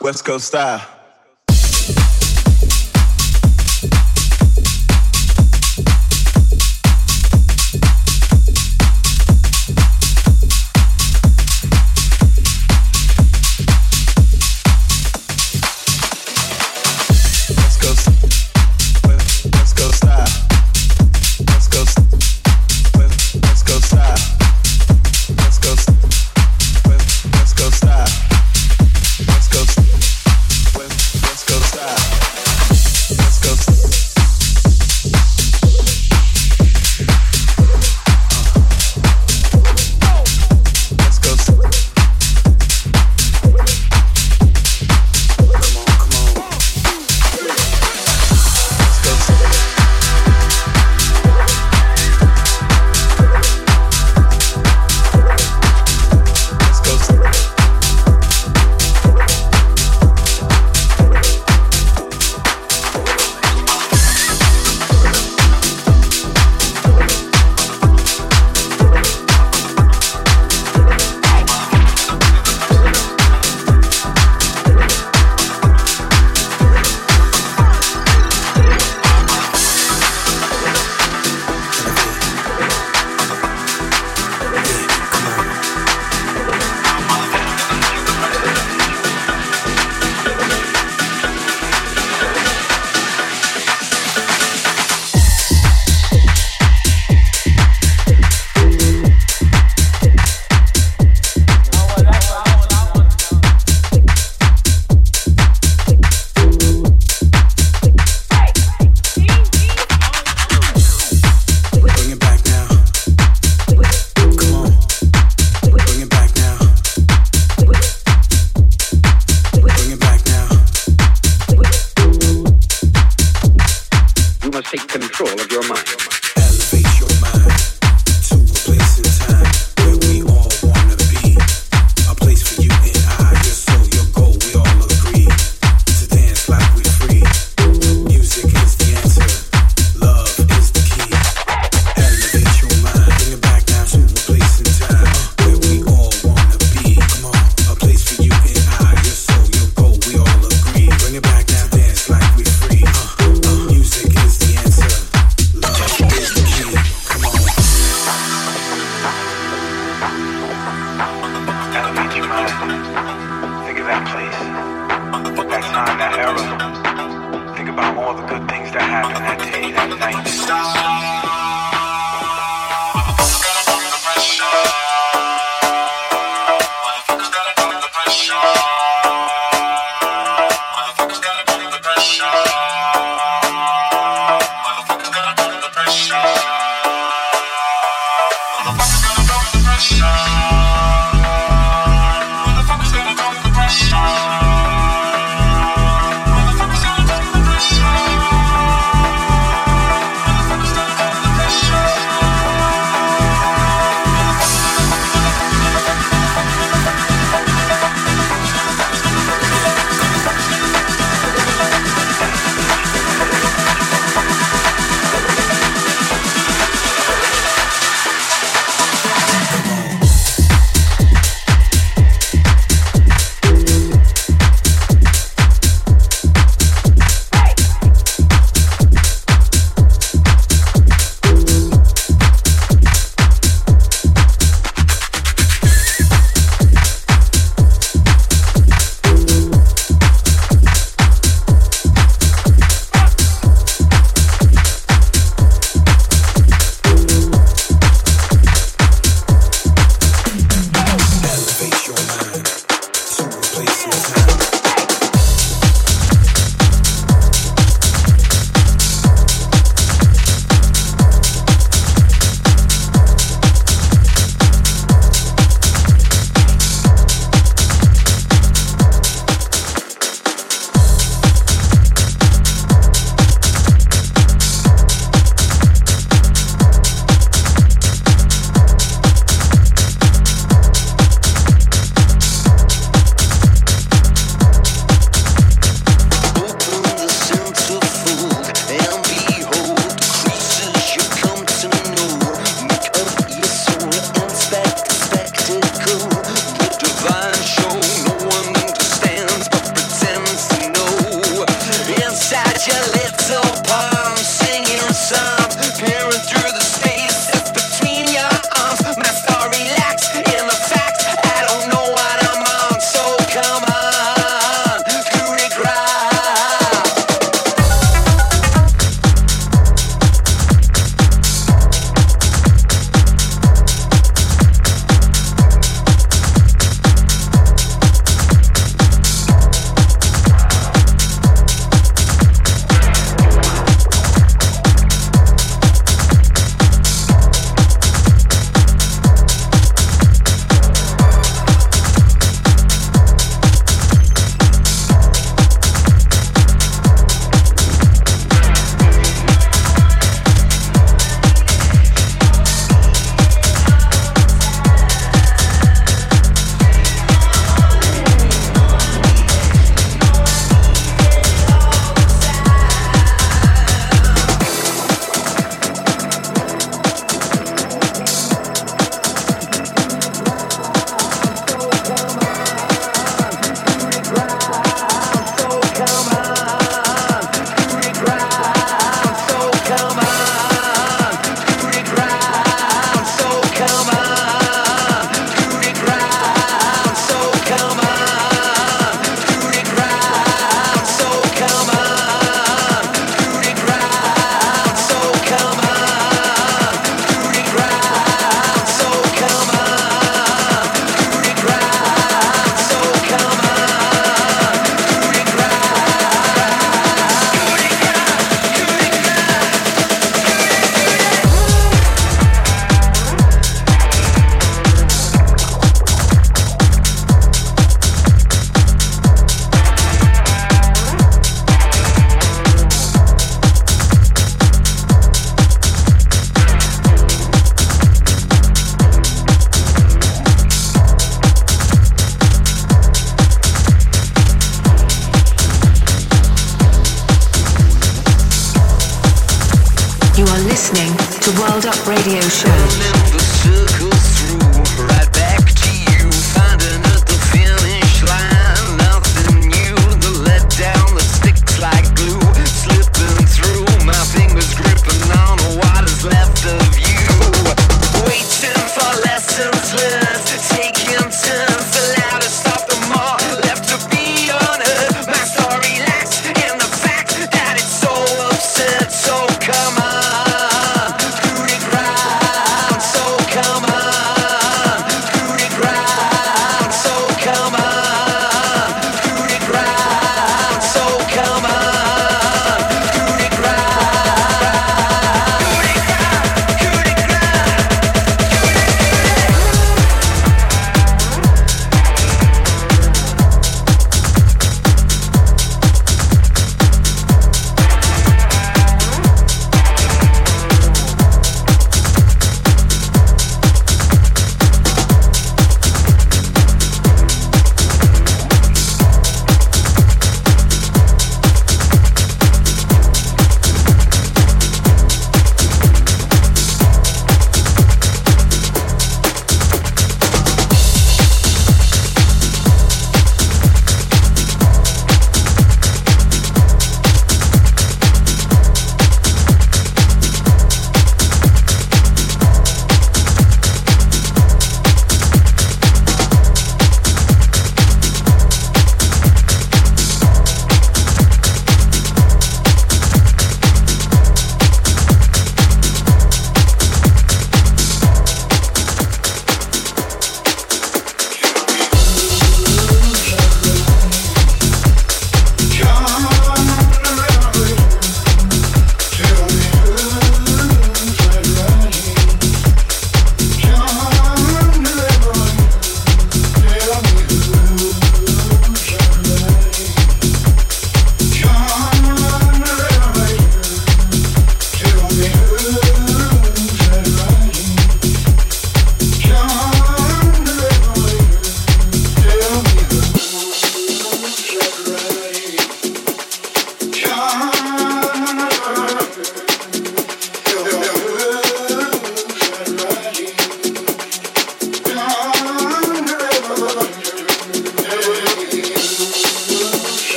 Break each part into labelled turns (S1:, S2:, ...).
S1: West Coast style.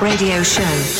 S2: Radio Show.